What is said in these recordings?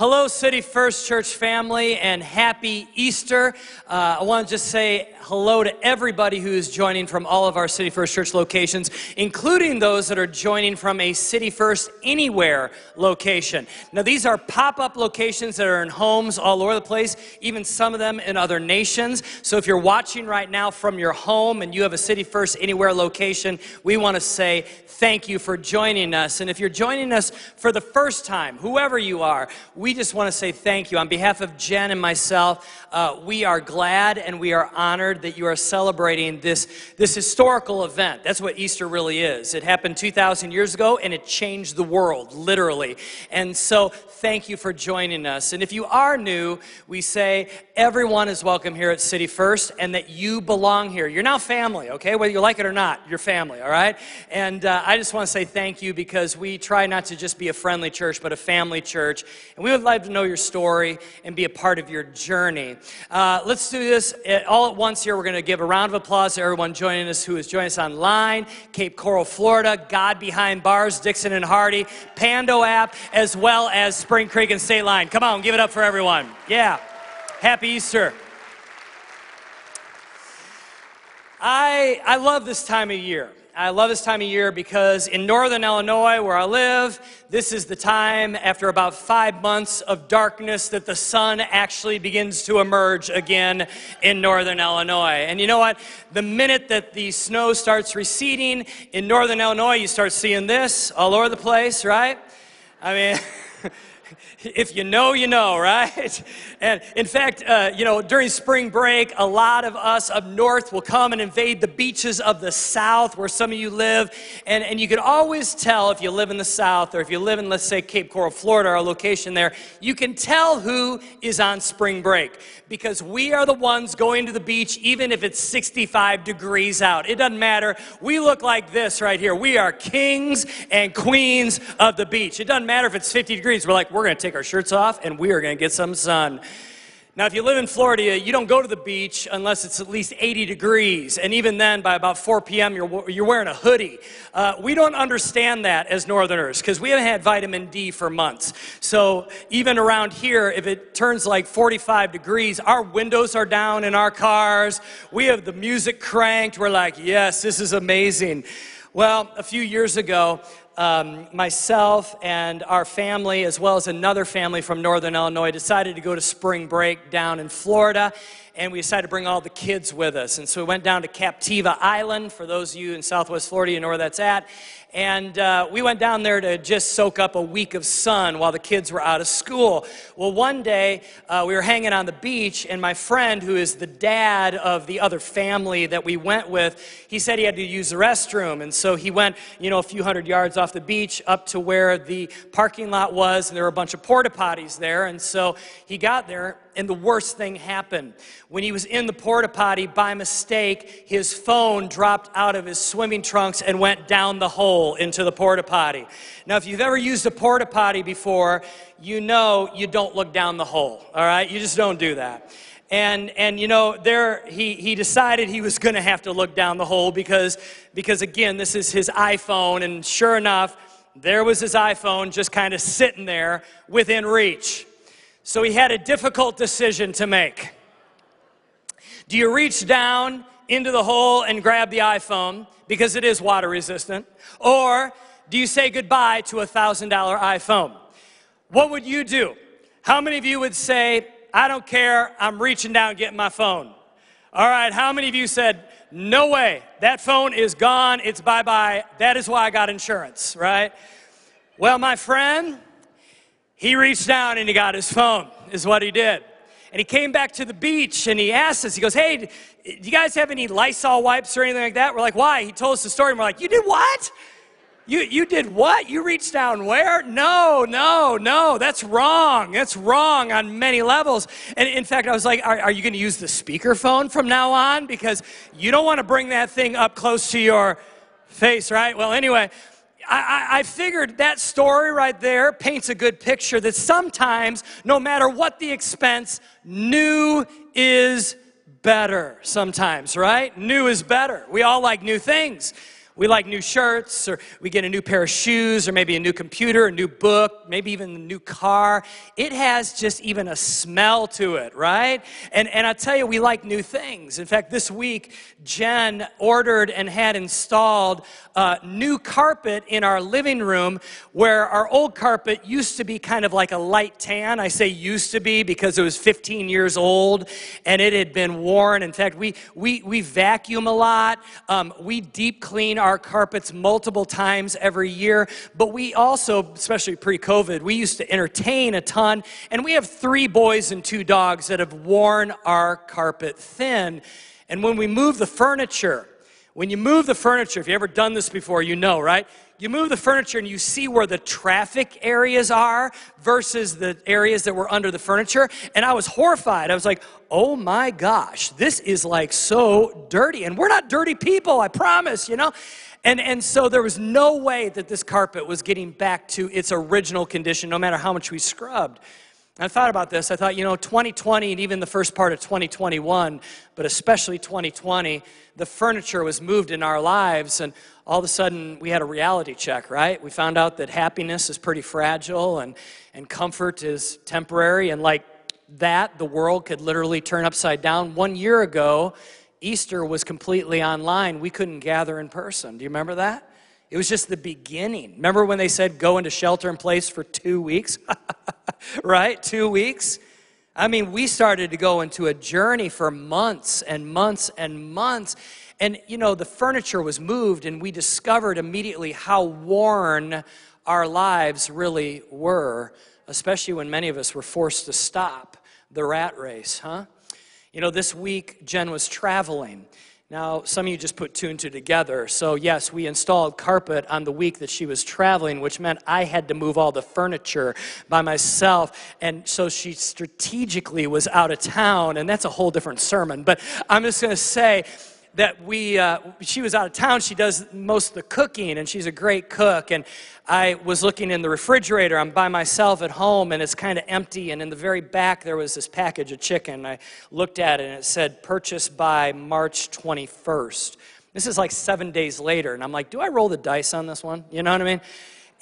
Hello, City First Church family, and happy Easter. Uh, I want to just say hello to everybody who is joining from all of our City First Church locations, including those that are joining from a City First Anywhere location. Now, these are pop up locations that are in homes all over the place, even some of them in other nations. So, if you're watching right now from your home and you have a City First Anywhere location, we want to say thank you for joining us. And if you're joining us for the first time, whoever you are, we we just want to say thank you. On behalf of Jen and myself, uh, we are glad and we are honored that you are celebrating this, this historical event. That's what Easter really is. It happened 2,000 years ago and it changed the world, literally. And so, thank you for joining us. And if you are new, we say everyone is welcome here at City First and that you belong here. You're now family, okay? Whether you like it or not, you're family, all right? And uh, I just want to say thank you because we try not to just be a friendly church, but a family church. And we would would like to know your story and be a part of your journey. Uh, let's do this all at once here. We're going to give a round of applause to everyone joining us who is joining us online, Cape Coral, Florida, God Behind Bars, Dixon and Hardy, Pando app, as well as Spring Creek and State Line. Come on, give it up for everyone. Yeah. Happy Easter. I, I love this time of year. I love this time of year because in northern Illinois, where I live, this is the time after about five months of darkness that the sun actually begins to emerge again in northern Illinois. And you know what? The minute that the snow starts receding in northern Illinois, you start seeing this all over the place, right? I mean, if you know, you know, right? And in fact, uh, you know, during spring break, a lot of us up north will come and invade the beaches of the south where some of you live. And, and you can always tell if you live in the south or if you live in, let's say, Cape Coral, Florida, our location there, you can tell who is on spring break because we are the ones going to the beach even if it's 65 degrees out. It doesn't matter. We look like this right here. We are kings and queens of the beach. It doesn't matter if it's 50 degrees. We're like, we're going to take our shirts off and we are going to get some sun. Now, if you live in Florida, you don't go to the beach unless it's at least 80 degrees. And even then, by about 4 p.m., you're, you're wearing a hoodie. Uh, we don't understand that as Northerners because we haven't had vitamin D for months. So, even around here, if it turns like 45 degrees, our windows are down in our cars. We have the music cranked. We're like, yes, this is amazing. Well, a few years ago, um, myself and our family, as well as another family from Northern Illinois, decided to go to spring break down in Florida. And we decided to bring all the kids with us. And so we went down to Captiva Island. For those of you in Southwest Florida, you know where that's at. And uh, we went down there to just soak up a week of sun while the kids were out of school. Well, one day uh, we were hanging on the beach, and my friend, who is the dad of the other family that we went with, he said he had to use the restroom. And so he went, you know, a few hundred yards off the beach up to where the parking lot was, and there were a bunch of porta potties there. And so he got there, and the worst thing happened. When he was in the porta potty, by mistake, his phone dropped out of his swimming trunks and went down the hole into the porta potty. Now, if you've ever used a porta potty before, you know you don't look down the hole, all right? You just don't do that. And, and you know, there he, he decided he was going to have to look down the hole because, because, again, this is his iPhone, and sure enough, there was his iPhone just kind of sitting there within reach. So he had a difficult decision to make. Do you reach down into the hole and grab the iPhone because it is water resistant? Or do you say goodbye to a $1,000 iPhone? What would you do? How many of you would say, I don't care, I'm reaching down getting my phone? All right, how many of you said, no way, that phone is gone, it's bye bye, that is why I got insurance, right? Well, my friend, he reached down and he got his phone, is what he did. And he came back to the beach and he asked us, he goes, Hey, do you guys have any Lysol wipes or anything like that? We're like, Why? He told us the story and we're like, You did what? You, you did what? You reached down where? No, no, no, that's wrong. That's wrong on many levels. And in fact, I was like, Are, are you going to use the speakerphone from now on? Because you don't want to bring that thing up close to your face, right? Well, anyway, I, I, figured that story right there paints a good picture that sometimes, no matter what the expense, new is better sometimes, right? New is better. We all like new things. We like new shirts, or we get a new pair of shoes, or maybe a new computer, a new book, maybe even a new car. It has just even a smell to it, right? And, and I tell you, we like new things. In fact, this week, Jen ordered and had installed uh, new carpet in our living room where our old carpet used to be kind of like a light tan. I say used to be because it was 15 years old and it had been worn. In fact, we, we, we vacuum a lot, um, we deep clean our carpets multiple times every year, but we also, especially pre COVID, we used to entertain a ton. And we have three boys and two dogs that have worn our carpet thin. And when we move the furniture, when you move the furniture, if you've ever done this before, you know, right? You move the furniture and you see where the traffic areas are versus the areas that were under the furniture. And I was horrified. I was like, oh my gosh, this is like so dirty. And we're not dirty people, I promise, you know? And, and so there was no way that this carpet was getting back to its original condition, no matter how much we scrubbed. I thought about this. I thought, you know, 2020 and even the first part of 2021, but especially 2020, the furniture was moved in our lives, and all of a sudden we had a reality check, right? We found out that happiness is pretty fragile and, and comfort is temporary, and like that, the world could literally turn upside down. One year ago, Easter was completely online. We couldn't gather in person. Do you remember that? It was just the beginning. Remember when they said go into shelter in place for two weeks? right? Two weeks? I mean, we started to go into a journey for months and months and months. And, you know, the furniture was moved, and we discovered immediately how worn our lives really were, especially when many of us were forced to stop the rat race, huh? You know, this week, Jen was traveling. Now, some of you just put two and two together. So, yes, we installed carpet on the week that she was traveling, which meant I had to move all the furniture by myself. And so she strategically was out of town, and that's a whole different sermon. But I'm just going to say, that we, uh, she was out of town. She does most of the cooking, and she's a great cook. And I was looking in the refrigerator. I'm by myself at home, and it's kind of empty. And in the very back, there was this package of chicken. I looked at it, and it said, purchased by March 21st. This is like seven days later. And I'm like, do I roll the dice on this one? You know what I mean?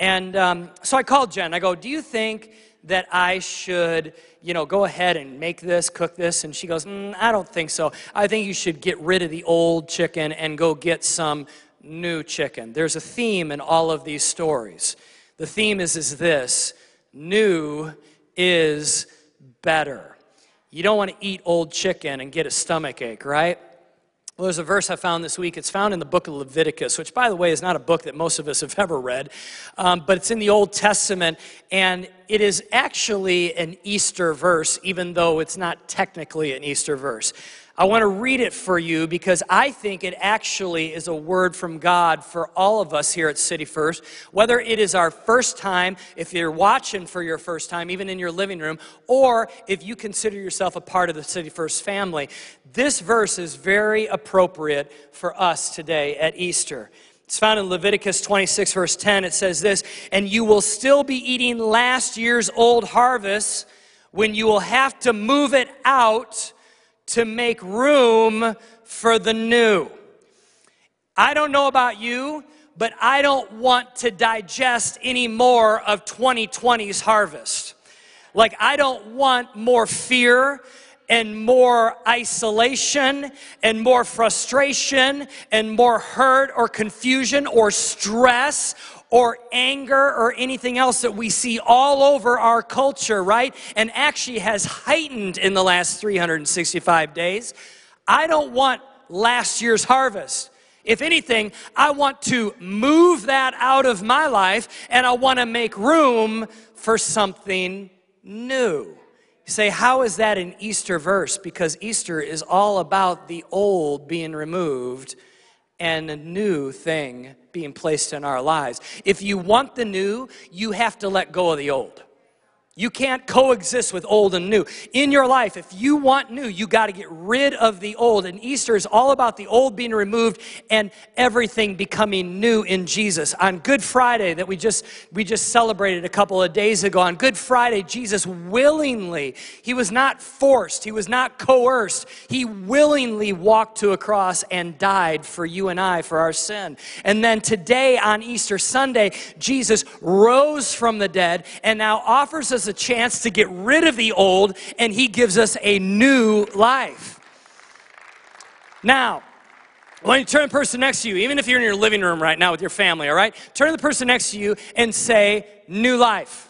And um, so I called Jen. I go, do you think that I should, you know, go ahead and make this, cook this? And she goes, mm, I don't think so. I think you should get rid of the old chicken and go get some new chicken. There's a theme in all of these stories. The theme is, is this new is better. You don't want to eat old chicken and get a stomach ache, right? Well, there's a verse I found this week. It's found in the book of Leviticus, which, by the way, is not a book that most of us have ever read, um, but it's in the Old Testament, and it is actually an Easter verse, even though it's not technically an Easter verse. I want to read it for you because I think it actually is a word from God for all of us here at City First. Whether it is our first time, if you're watching for your first time, even in your living room, or if you consider yourself a part of the City First family, this verse is very appropriate for us today at Easter. It's found in Leviticus 26, verse 10. It says this And you will still be eating last year's old harvest when you will have to move it out to make room for the new. I don't know about you, but I don't want to digest any more of 2020's harvest. Like, I don't want more fear and more isolation and more frustration and more hurt or confusion or stress or anger or anything else that we see all over our culture, right? And actually has heightened in the last 365 days. I don't want last year's harvest. If anything, I want to move that out of my life and I want to make room for something new. You say, how is that an Easter verse? Because Easter is all about the old being removed and a new thing being placed in our lives. If you want the new, you have to let go of the old. You can't coexist with old and new. In your life, if you want new, you got to get rid of the old. And Easter is all about the old being removed and everything becoming new in Jesus. On Good Friday that we just we just celebrated a couple of days ago, on Good Friday, Jesus willingly, he was not forced, he was not coerced. He willingly walked to a cross and died for you and I for our sin. And then today on Easter Sunday, Jesus rose from the dead and now offers us a chance to get rid of the old, and He gives us a new life. Now, when you turn the person next to you, even if you're in your living room right now with your family, all right? Turn to the person next to you and say, New life.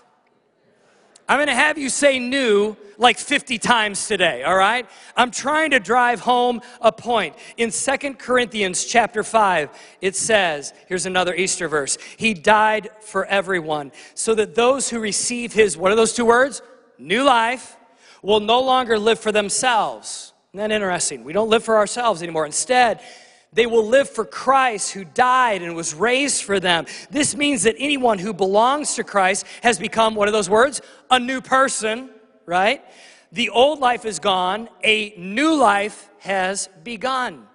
I'm to have you say new like 50 times today, all right? I'm trying to drive home a point. In Second Corinthians chapter 5, it says, here's another Easter verse. He died for everyone, so that those who receive his, what are those two words? New life, will no longer live for themselves. Isn't that interesting? We don't live for ourselves anymore. Instead, they will live for Christ who died and was raised for them. This means that anyone who belongs to Christ has become, what are those words? A new person, right? The old life is gone, a new life has begun.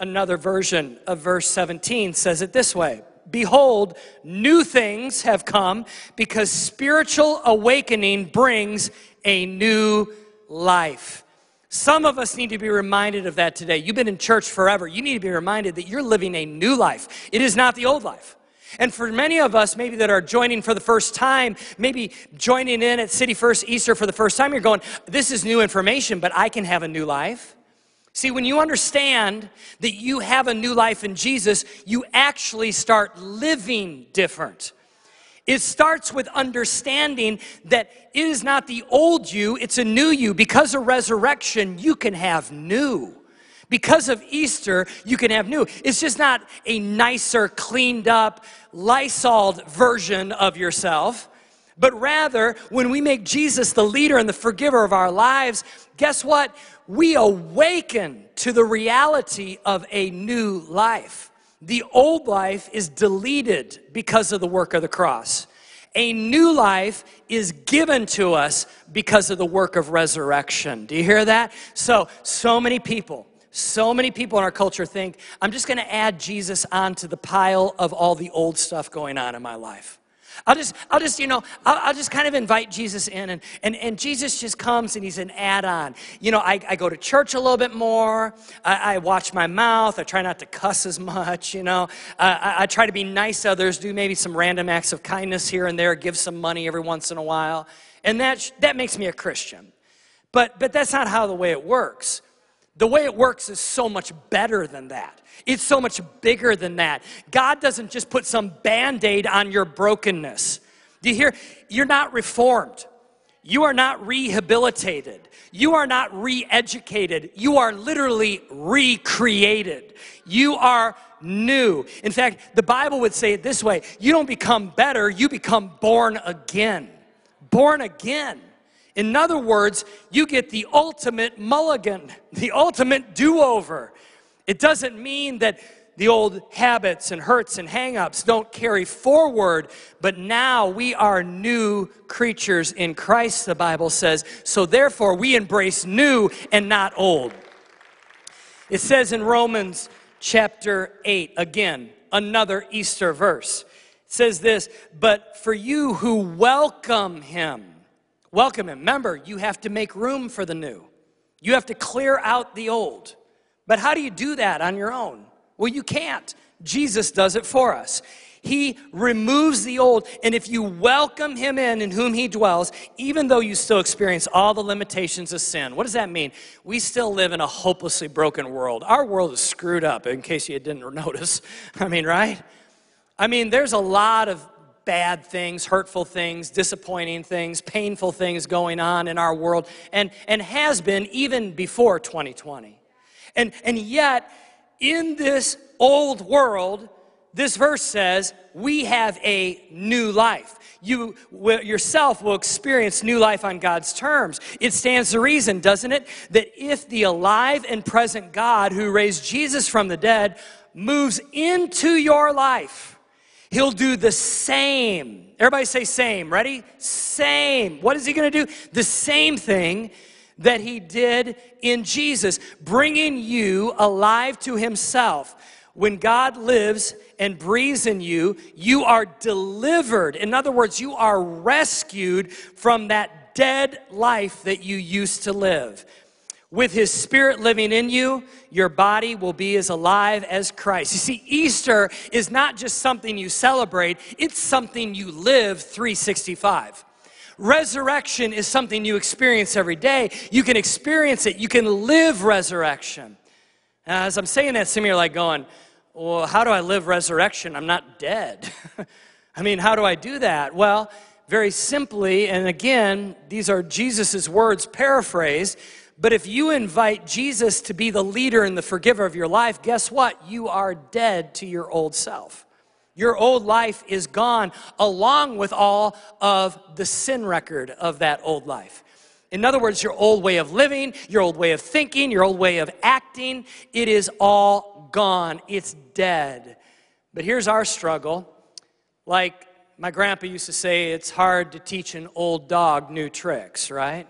Another version of verse 17 says it this way Behold, new things have come because spiritual awakening brings a new life. Some of us need to be reminded of that today. You've been in church forever. You need to be reminded that you're living a new life. It is not the old life. And for many of us, maybe that are joining for the first time, maybe joining in at City First Easter for the first time, you're going, This is new information, but I can have a new life. See, when you understand that you have a new life in Jesus, you actually start living different. It starts with understanding that it is not the old you, it's a new you. Because of resurrection, you can have new. Because of Easter, you can have new. It's just not a nicer, cleaned up, Lysol version of yourself, but rather, when we make Jesus the leader and the forgiver of our lives, guess what? We awaken to the reality of a new life. The old life is deleted because of the work of the cross. A new life is given to us because of the work of resurrection. Do you hear that? So, so many people, so many people in our culture think, I'm just gonna add Jesus onto the pile of all the old stuff going on in my life. I'll just, I'll just, you know, I'll, I'll, just kind of invite Jesus in, and, and, and Jesus just comes and he's an add on. You know, I, I go to church a little bit more. I, I watch my mouth. I try not to cuss as much, you know. I, I try to be nice to others, do maybe some random acts of kindness here and there, give some money every once in a while. And that, that makes me a Christian. But, but that's not how the way it works. The way it works is so much better than that. It's so much bigger than that. God doesn't just put some band aid on your brokenness. Do you hear? You're not reformed. You are not rehabilitated. You are not re educated. You are literally recreated. You are new. In fact, the Bible would say it this way you don't become better, you become born again. Born again. In other words, you get the ultimate mulligan, the ultimate do over. It doesn't mean that the old habits and hurts and hangups don't carry forward, but now we are new creatures in Christ, the Bible says. So therefore, we embrace new and not old. It says in Romans chapter 8, again, another Easter verse. It says this, but for you who welcome him, welcome him. Remember, you have to make room for the new, you have to clear out the old. But how do you do that on your own? Well, you can't. Jesus does it for us. He removes the old, and if you welcome him in in whom he dwells, even though you still experience all the limitations of sin, what does that mean? We still live in a hopelessly broken world. Our world is screwed up, in case you didn't notice. I mean, right? I mean, there's a lot of bad things, hurtful things, disappointing things, painful things going on in our world, and, and has been even before 2020. And, and yet, in this old world, this verse says, we have a new life. You yourself will experience new life on God's terms. It stands to reason, doesn't it, that if the alive and present God who raised Jesus from the dead moves into your life, He'll do the same. Everybody say same. Ready? Same. What is he going to do? The same thing that he did in Jesus, bringing you alive to himself. When God lives and breathes in you, you are delivered. In other words, you are rescued from that dead life that you used to live. With his spirit living in you, your body will be as alive as Christ. You see, Easter is not just something you celebrate, it's something you live 365. Resurrection is something you experience every day. You can experience it, you can live resurrection. As I'm saying that, some of you are like going, Well, how do I live resurrection? I'm not dead. I mean, how do I do that? Well, very simply, and again, these are Jesus' words paraphrased but if you invite Jesus to be the leader and the forgiver of your life, guess what? You are dead to your old self. Your old life is gone along with all of the sin record of that old life. In other words, your old way of living, your old way of thinking, your old way of acting, it is all gone. It's dead. But here's our struggle. Like my grandpa used to say, it's hard to teach an old dog new tricks, right?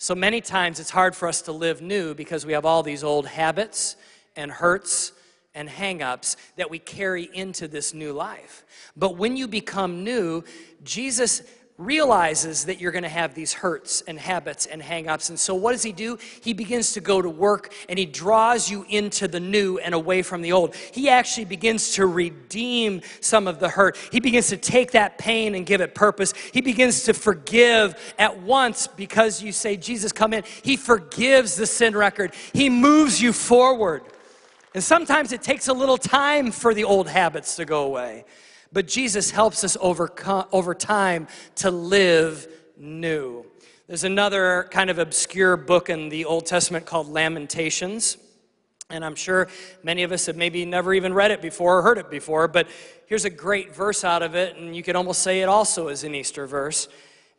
So many times it's hard for us to live new because we have all these old habits and hurts and hangups that we carry into this new life. But when you become new, Jesus realizes that you're going to have these hurts and habits and hangups. And so what does he do? He begins to go to work and he draws you into the new and away from the old. He actually begins to redeem some of the hurt. He begins to take that pain and give it purpose. He begins to forgive at once because you say, Jesus, come in. He forgives the sin record. He moves you forward. And sometimes it takes a little time for the old habits to go away. But Jesus helps us overcome, over time to live new. There's another kind of obscure book in the Old Testament called Lamentations. And I'm sure many of us have maybe never even read it before or heard it before, but here's a great verse out of it, and you could almost say it also is an Easter verse.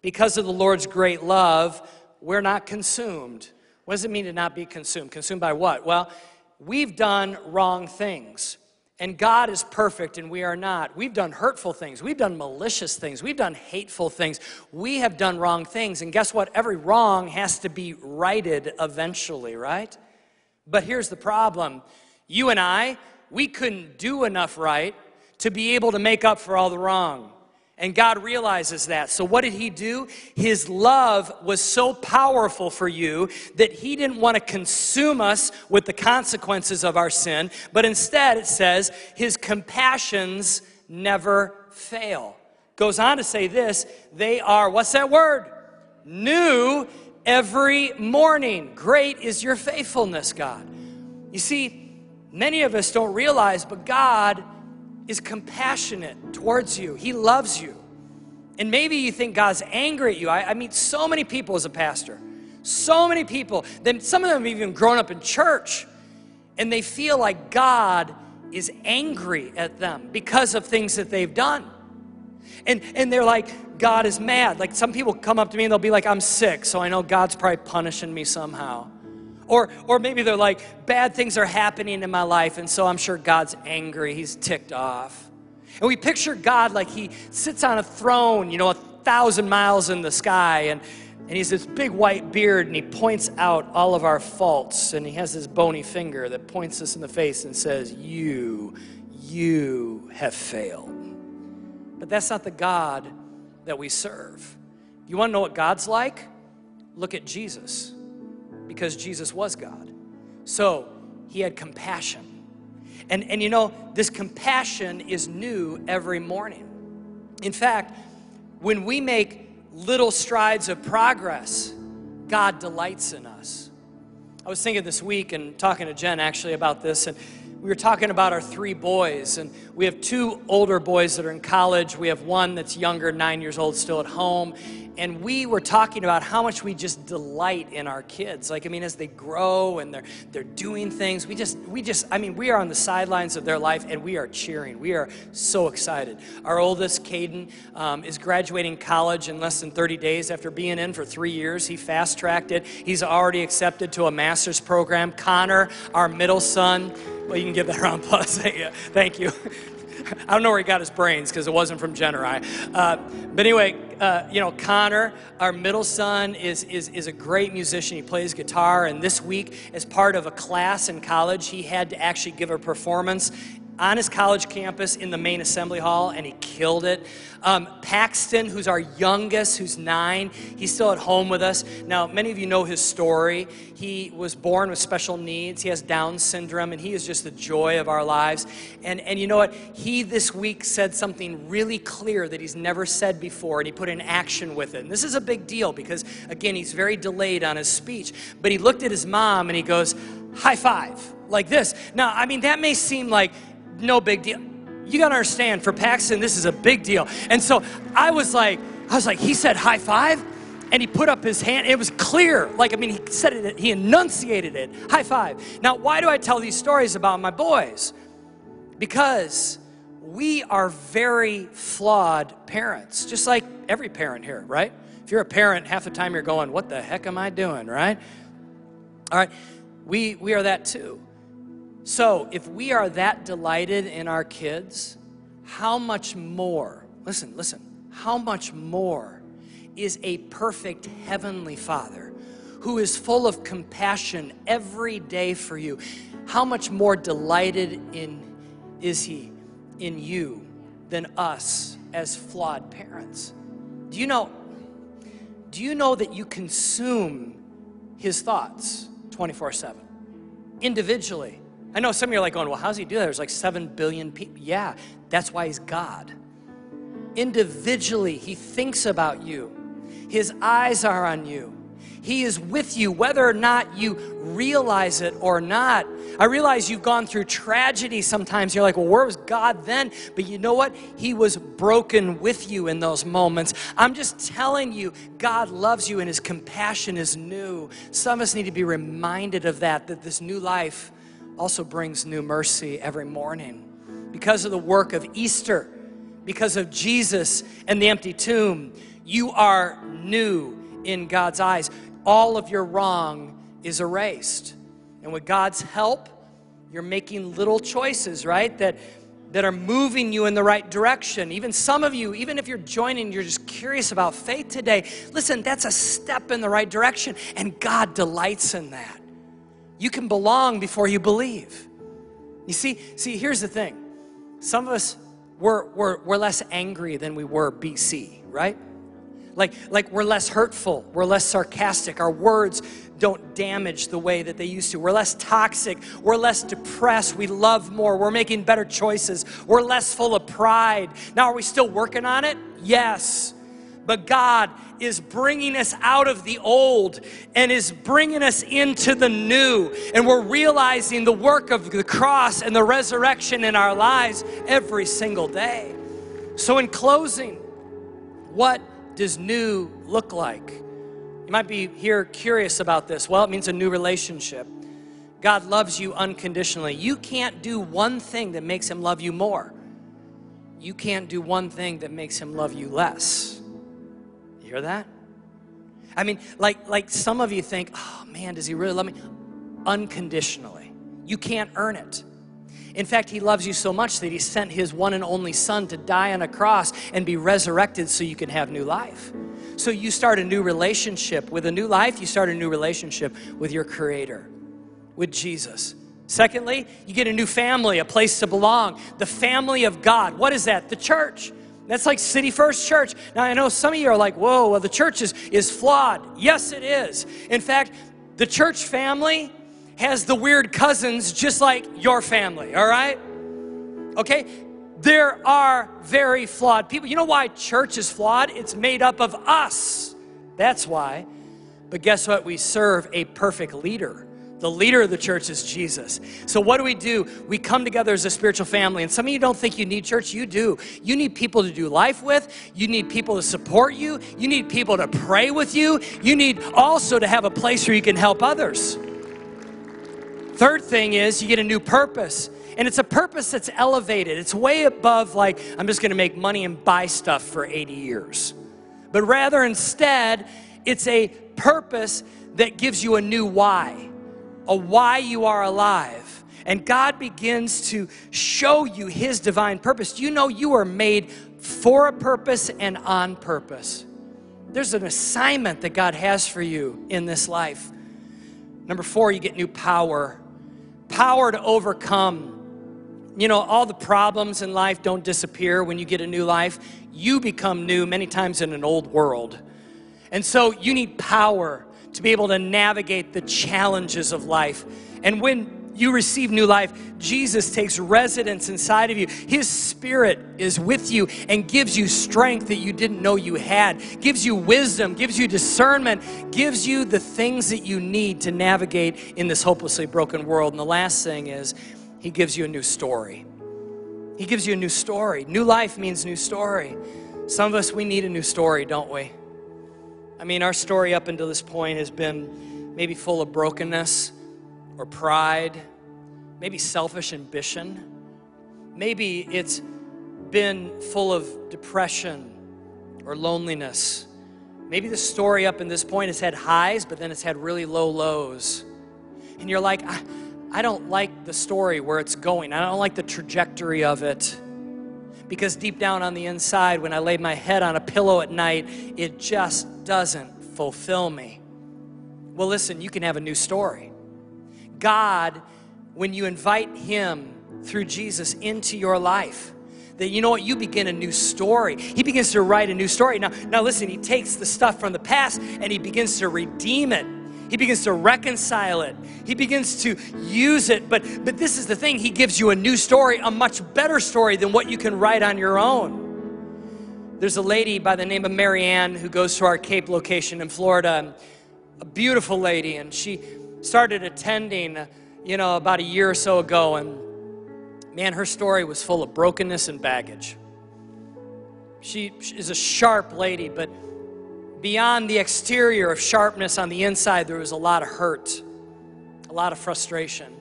Because of the Lord's great love, we're not consumed. What does it mean to not be consumed? Consumed by what? Well, we've done wrong things. And God is perfect and we are not. We've done hurtful things. We've done malicious things. We've done hateful things. We have done wrong things. And guess what? Every wrong has to be righted eventually, right? But here's the problem you and I, we couldn't do enough right to be able to make up for all the wrong. And God realizes that. So, what did He do? His love was so powerful for you that He didn't want to consume us with the consequences of our sin, but instead it says, His compassions never fail. Goes on to say this they are, what's that word? New every morning. Great is your faithfulness, God. You see, many of us don't realize, but God is compassionate towards you. He loves you. And maybe you think God's angry at you. I, I meet so many people as a pastor, so many people. Then some of them have even grown up in church, and they feel like God is angry at them because of things that they've done. And, and they're like, God is mad. Like some people come up to me and they'll be like, I'm sick, so I know God's probably punishing me somehow. Or, or maybe they're like, bad things are happening in my life, and so I'm sure God's angry. He's ticked off. And we picture God like he sits on a throne, you know, a thousand miles in the sky, and, and he's this big white beard, and he points out all of our faults, and he has this bony finger that points us in the face and says, You, you have failed. But that's not the God that we serve. You want to know what God's like? Look at Jesus because Jesus was God. So he had compassion. And, and you know, this compassion is new every morning. In fact, when we make little strides of progress, God delights in us. I was thinking this week and talking to Jen actually about this, and we were talking about our three boys, and we have two older boys that are in college. We have one that's younger, nine years old, still at home and we were talking about how much we just delight in our kids. Like i mean as they grow and they're they're doing things we just we just i mean we are on the sidelines of their life and we are cheering. We are so excited. Our oldest caden um, is graduating college in less than 30 days after being in for three years. He fast tracked it. He's already accepted to a master's program. Connor our middle son. Well you can give that round applause. Thank you I don't know where he got his brains because it wasn't from Generi. Uh, but anyway, uh, you know, Connor, our middle son, is, is, is a great musician. He plays guitar. And this week, as part of a class in college, he had to actually give a performance on his college campus in the main assembly hall, and he killed it. Um, Paxton, who's our youngest, who's nine, he's still at home with us. Now, many of you know his story. He was born with special needs, he has Down syndrome, and he is just the joy of our lives. And, and you know what? He this week said something really clear that he's never said before, and he put in action with it. And this is a big deal because, again, he's very delayed on his speech. But he looked at his mom and he goes, High five, like this. Now, I mean, that may seem like no big deal. You gotta understand, for Paxton, this is a big deal. And so I was like, I was like, he said high five, and he put up his hand. It was clear. Like, I mean, he said it, he enunciated it. High five. Now, why do I tell these stories about my boys? Because we are very flawed parents, just like every parent here, right? If you're a parent, half the time you're going, What the heck am I doing, right? All right, we, we are that too. So, if we are that delighted in our kids, how much more, listen, listen, how much more is a perfect heavenly Father who is full of compassion every day for you? How much more delighted in is he in you than us as flawed parents? Do you know do you know that you consume his thoughts 24/7 individually? I know some of you are like going, well, how does he do that? There's like 7 billion people. Yeah, that's why he's God. Individually, he thinks about you, his eyes are on you. He is with you, whether or not you realize it or not. I realize you've gone through tragedy sometimes. You're like, well, where was God then? But you know what? He was broken with you in those moments. I'm just telling you, God loves you and his compassion is new. Some of us need to be reminded of that, that this new life also brings new mercy every morning. Because of the work of Easter, because of Jesus and the empty tomb, you are new in God's eyes. All of your wrong is erased. And with God's help, you're making little choices, right? That that are moving you in the right direction. Even some of you, even if you're joining, you're just curious about faith today. Listen, that's a step in the right direction, and God delights in that. You can belong before you believe. You see, see, here's the thing. Some of us we're, we're, we're less angry than we were BC, right? Like, like we're less hurtful, we're less sarcastic, our words don't damage the way that they used to. We're less toxic, we're less depressed, we love more, we're making better choices, we're less full of pride. Now, are we still working on it? Yes. But God is bringing us out of the old and is bringing us into the new. And we're realizing the work of the cross and the resurrection in our lives every single day. So, in closing, what does new look like? You might be here curious about this. Well, it means a new relationship. God loves you unconditionally. You can't do one thing that makes him love you more. You can't do one thing that makes him love you less hear that? I mean, like, like some of you think, oh man, does he really love me? Unconditionally. You can't earn it. In fact, he loves you so much that he sent his one and only son to die on a cross and be resurrected so you can have new life. So you start a new relationship. With a new life, you start a new relationship with your creator, with Jesus. Secondly, you get a new family, a place to belong, the family of God. What is that? The church. That's like City First Church. Now, I know some of you are like, whoa, well, the church is, is flawed. Yes, it is. In fact, the church family has the weird cousins just like your family, all right? Okay? There are very flawed people. You know why church is flawed? It's made up of us. That's why. But guess what? We serve a perfect leader the leader of the church is Jesus. So, what do we do? We come together as a spiritual family. And some of you don't think you need church. You do. You need people to do life with. You need people to support you. You need people to pray with you. You need also to have a place where you can help others. Third thing is you get a new purpose. And it's a purpose that's elevated. It's way above, like, I'm just going to make money and buy stuff for 80 years. But rather, instead, it's a purpose that gives you a new why a why you are alive. and God begins to show you His divine purpose. You know you are made for a purpose and on purpose? There's an assignment that God has for you in this life. Number four, you get new power power to overcome. You know, all the problems in life don't disappear when you get a new life. You become new many times in an old world. And so you need power to be able to navigate the challenges of life. And when you receive new life, Jesus takes residence inside of you. His spirit is with you and gives you strength that you didn't know you had, gives you wisdom, gives you discernment, gives you the things that you need to navigate in this hopelessly broken world. And the last thing is, He gives you a new story. He gives you a new story. New life means new story. Some of us, we need a new story, don't we? I mean, our story up until this point has been maybe full of brokenness or pride, maybe selfish ambition. Maybe it's been full of depression or loneliness. Maybe the story up in this point has had highs, but then it's had really low lows. And you're like, I, I don't like the story where it's going. I don't like the trajectory of it. Because deep down on the inside, when I lay my head on a pillow at night, it just doesn't fulfill me. Well, listen, you can have a new story. God, when you invite Him through Jesus into your life, that you know what you begin a new story he begins to write a new story now now listen he takes the stuff from the past and he begins to redeem it he begins to reconcile it. He begins to use it. But but this is the thing. He gives you a new story a much better story than what you can write on your own. There's a lady by the name of marianne who goes to our cape location in florida. A beautiful lady. And she started attending, you know, about a year or so ago, and man, her story was full of brokenness and baggage. She is a sharp lady, but beyond the exterior of sharpness on the inside, there was a lot of hurt, a lot of frustration.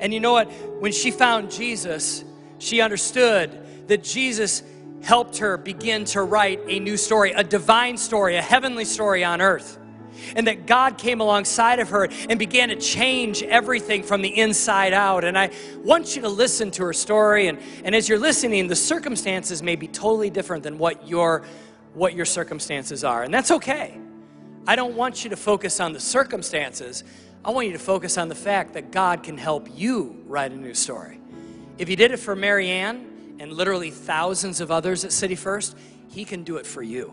And you know what? When she found Jesus, she understood that Jesus helped her begin to write a new story, a divine story, a heavenly story on earth and that God came alongside of her and began to change everything from the inside out. And I want you to listen to her story. And, and as you're listening, the circumstances may be totally different than what your, what your circumstances are. And that's okay. I don't want you to focus on the circumstances. I want you to focus on the fact that God can help you write a new story. If He did it for Marianne and literally thousands of others at City First, He can do it for you.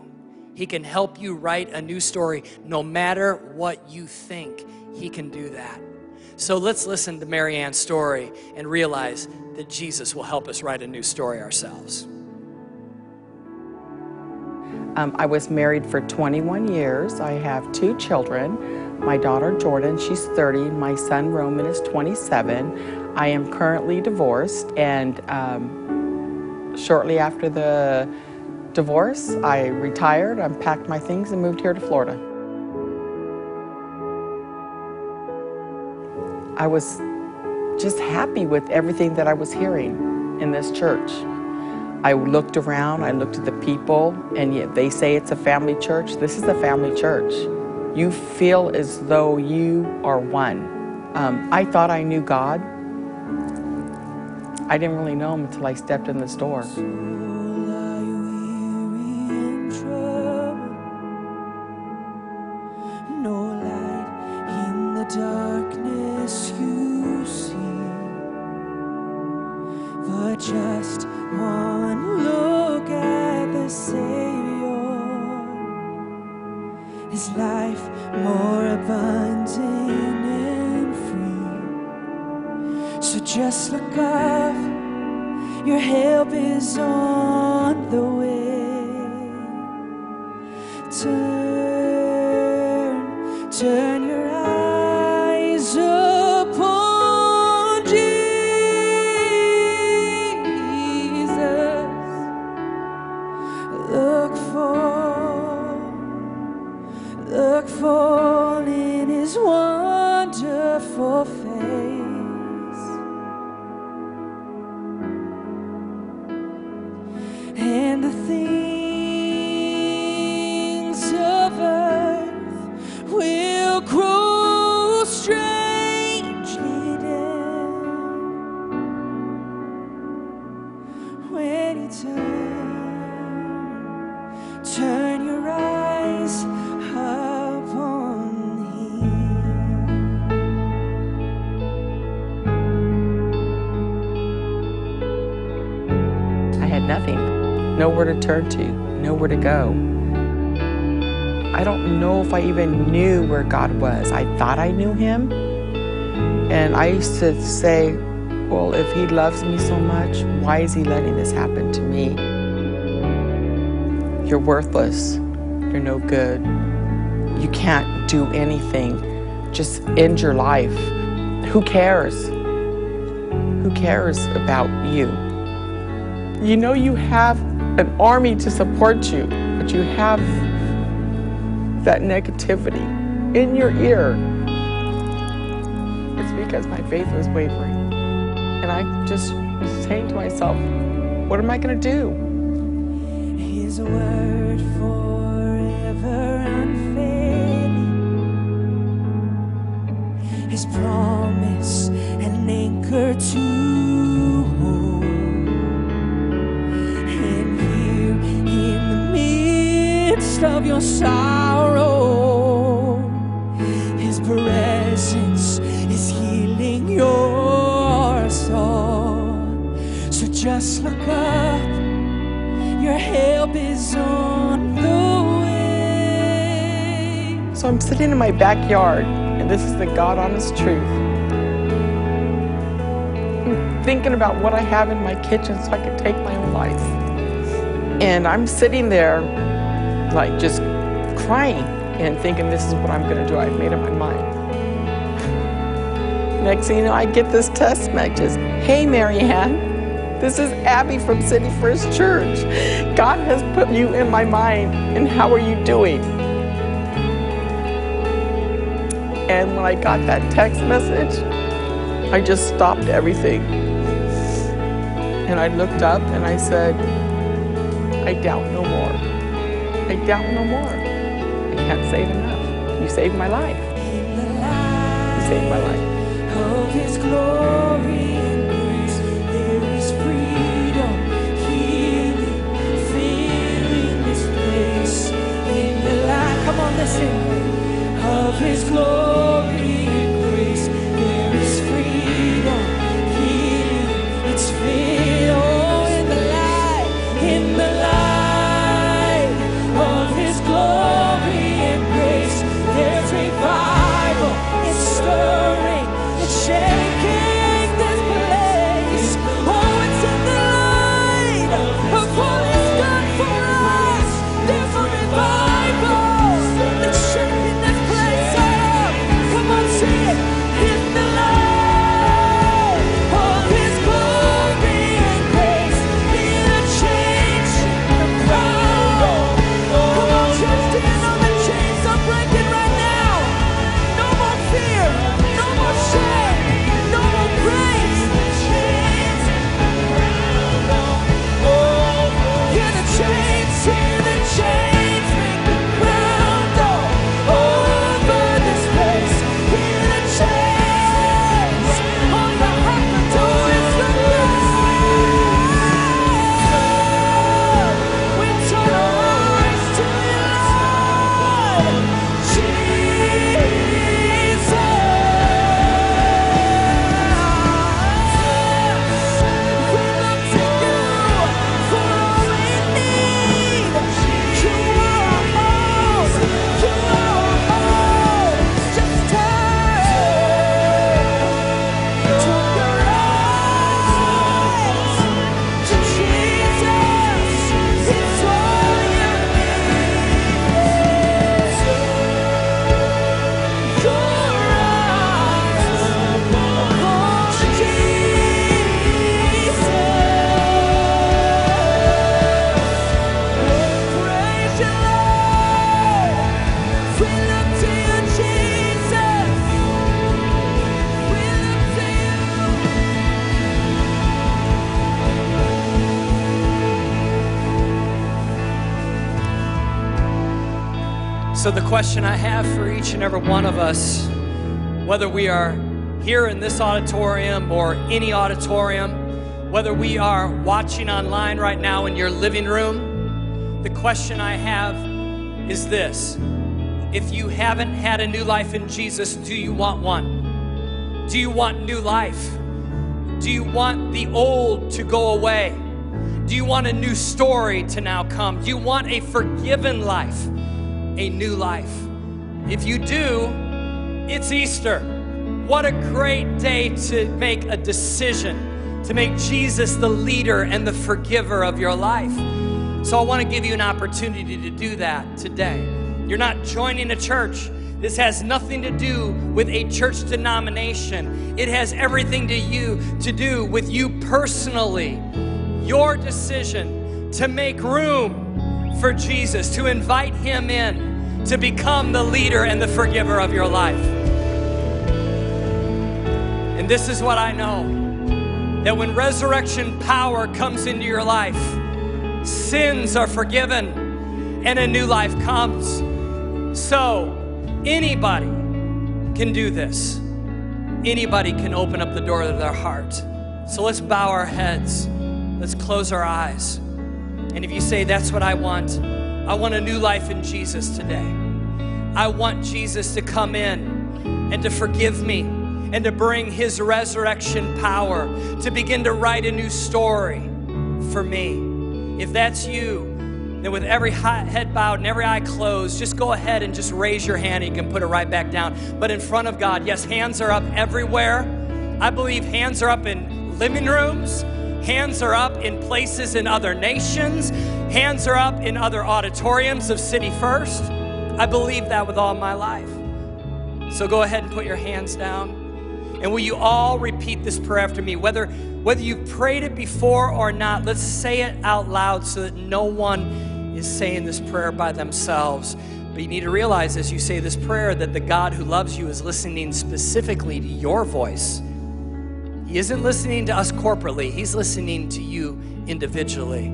He can help you write a new story no matter what you think. He can do that. So let's listen to Marianne's story and realize that Jesus will help us write a new story ourselves. Um, I was married for 21 years. I have two children. My daughter Jordan, she's 30. My son Roman is 27. I am currently divorced, and um, shortly after the divorce, I retired, unpacked my things, and moved here to Florida. I was just happy with everything that I was hearing in this church. I looked around, I looked at the people, and yet they say it's a family church. This is a family church. You feel as though you are one. Um, I thought I knew God. I didn't really know him until I stepped in this door. Turn to, nowhere to go. I don't know if I even knew where God was. I thought I knew Him. And I used to say, well, if He loves me so much, why is He letting this happen to me? You're worthless. You're no good. You can't do anything. Just end your life. Who cares? Who cares about you? You know you have an army to support you, but you have that negativity in your ear. It's because my faith was wavering. And I just was saying to myself, what am I going to do? His word forever unfailing. His promise an anchor to midst of your sorrow, His presence is healing your soul. So just look up. Your help is on the way. So I'm sitting in my backyard, and this is the God honest truth. I'm thinking about what I have in my kitchen so I can take my own life. And I'm sitting there, like just crying and thinking, this is what I'm going to do. I've made up my mind. Next thing you know, I get this text message Hey, Marianne. This is Abby from City First Church. God has put you in my mind, and how are you doing? And when I got that text message, I just stopped everything. And I looked up and I said, I doubt no more. I doubt no more. I can't say it enough. You saved my life. You saved my life. Of His glory So, the question I have for each and every one of us, whether we are here in this auditorium or any auditorium, whether we are watching online right now in your living room, the question I have is this If you haven't had a new life in Jesus, do you want one? Do you want new life? Do you want the old to go away? Do you want a new story to now come? Do you want a forgiven life, a new life? If you do, it's Easter. What a great day to make a decision, to make Jesus the leader and the forgiver of your life. So I want to give you an opportunity to do that today. You're not joining a church. This has nothing to do with a church denomination. It has everything to you to do with you personally. Your decision to make room for Jesus, to invite him in, to become the leader and the forgiver of your life. And this is what I know that when resurrection power comes into your life, sins are forgiven and a new life comes. So, anybody can do this. Anybody can open up the door of their heart. So let's bow our heads. Let's close our eyes. And if you say, That's what I want, I want a new life in Jesus today. I want Jesus to come in and to forgive me and to bring his resurrection power to begin to write a new story for me. If that's you, then with every head bowed and every eye closed, just go ahead and just raise your hand. And you can put it right back down. But in front of God, yes, hands are up everywhere. I believe hands are up in living rooms, hands are up in places in other nations, hands are up in other auditoriums of City First. I believe that with all my life. So go ahead and put your hands down. And will you all repeat this prayer after me? Whether, whether you've prayed it before or not, let's say it out loud so that no one is saying this prayer by themselves. But you need to realize as you say this prayer that the God who loves you is listening specifically to your voice. He isn't listening to us corporately, He's listening to you individually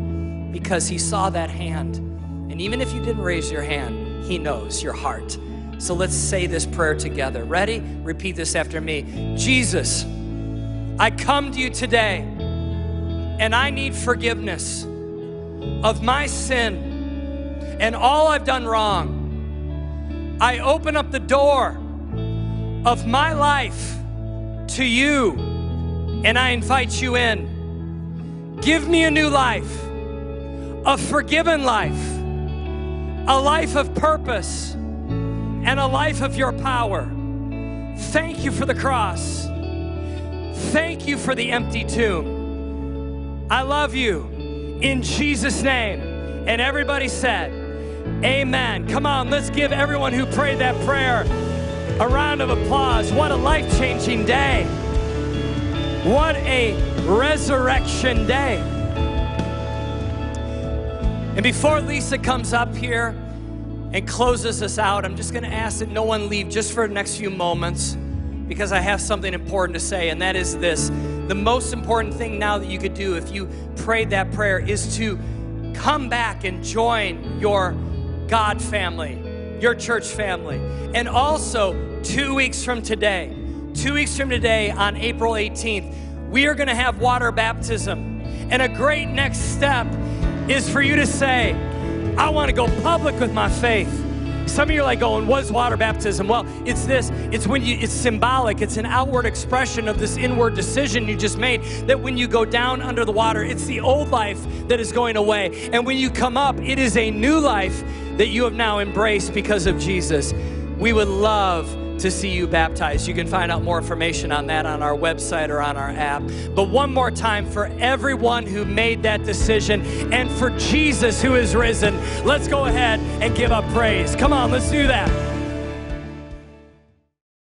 because He saw that hand. And even if you didn't raise your hand, He knows your heart. So let's say this prayer together. Ready? Repeat this after me. Jesus, I come to you today and I need forgiveness of my sin and all I've done wrong. I open up the door of my life to you and I invite you in. Give me a new life, a forgiven life, a life of purpose and a life of your power. Thank you for the cross. Thank you for the empty tomb. I love you in Jesus' name. And everybody said, Amen. Come on, let's give everyone who prayed that prayer a round of applause. What a life changing day! What a resurrection day. And before Lisa comes up here, and closes us out, I'm just going to ask that no one leave just for the next few moments because I have something important to say, and that is this. The most important thing now that you could do if you prayed that prayer is to come back and join your God family, your church family. And also, two weeks from today, two weeks from today on April 18th, we are going to have water baptism. And a great next step is for you to say, I want to go public with my faith. Some of you are like going, "What is water baptism?" Well, it's this. It's when you. It's symbolic. It's an outward expression of this inward decision you just made. That when you go down under the water, it's the old life that is going away, and when you come up, it is a new life that you have now embraced because of Jesus. We would love to see you baptized. You can find out more information on that on our website or on our app. But one more time for everyone who made that decision and for Jesus who is risen, let's go ahead and give up praise. Come on, let's do that.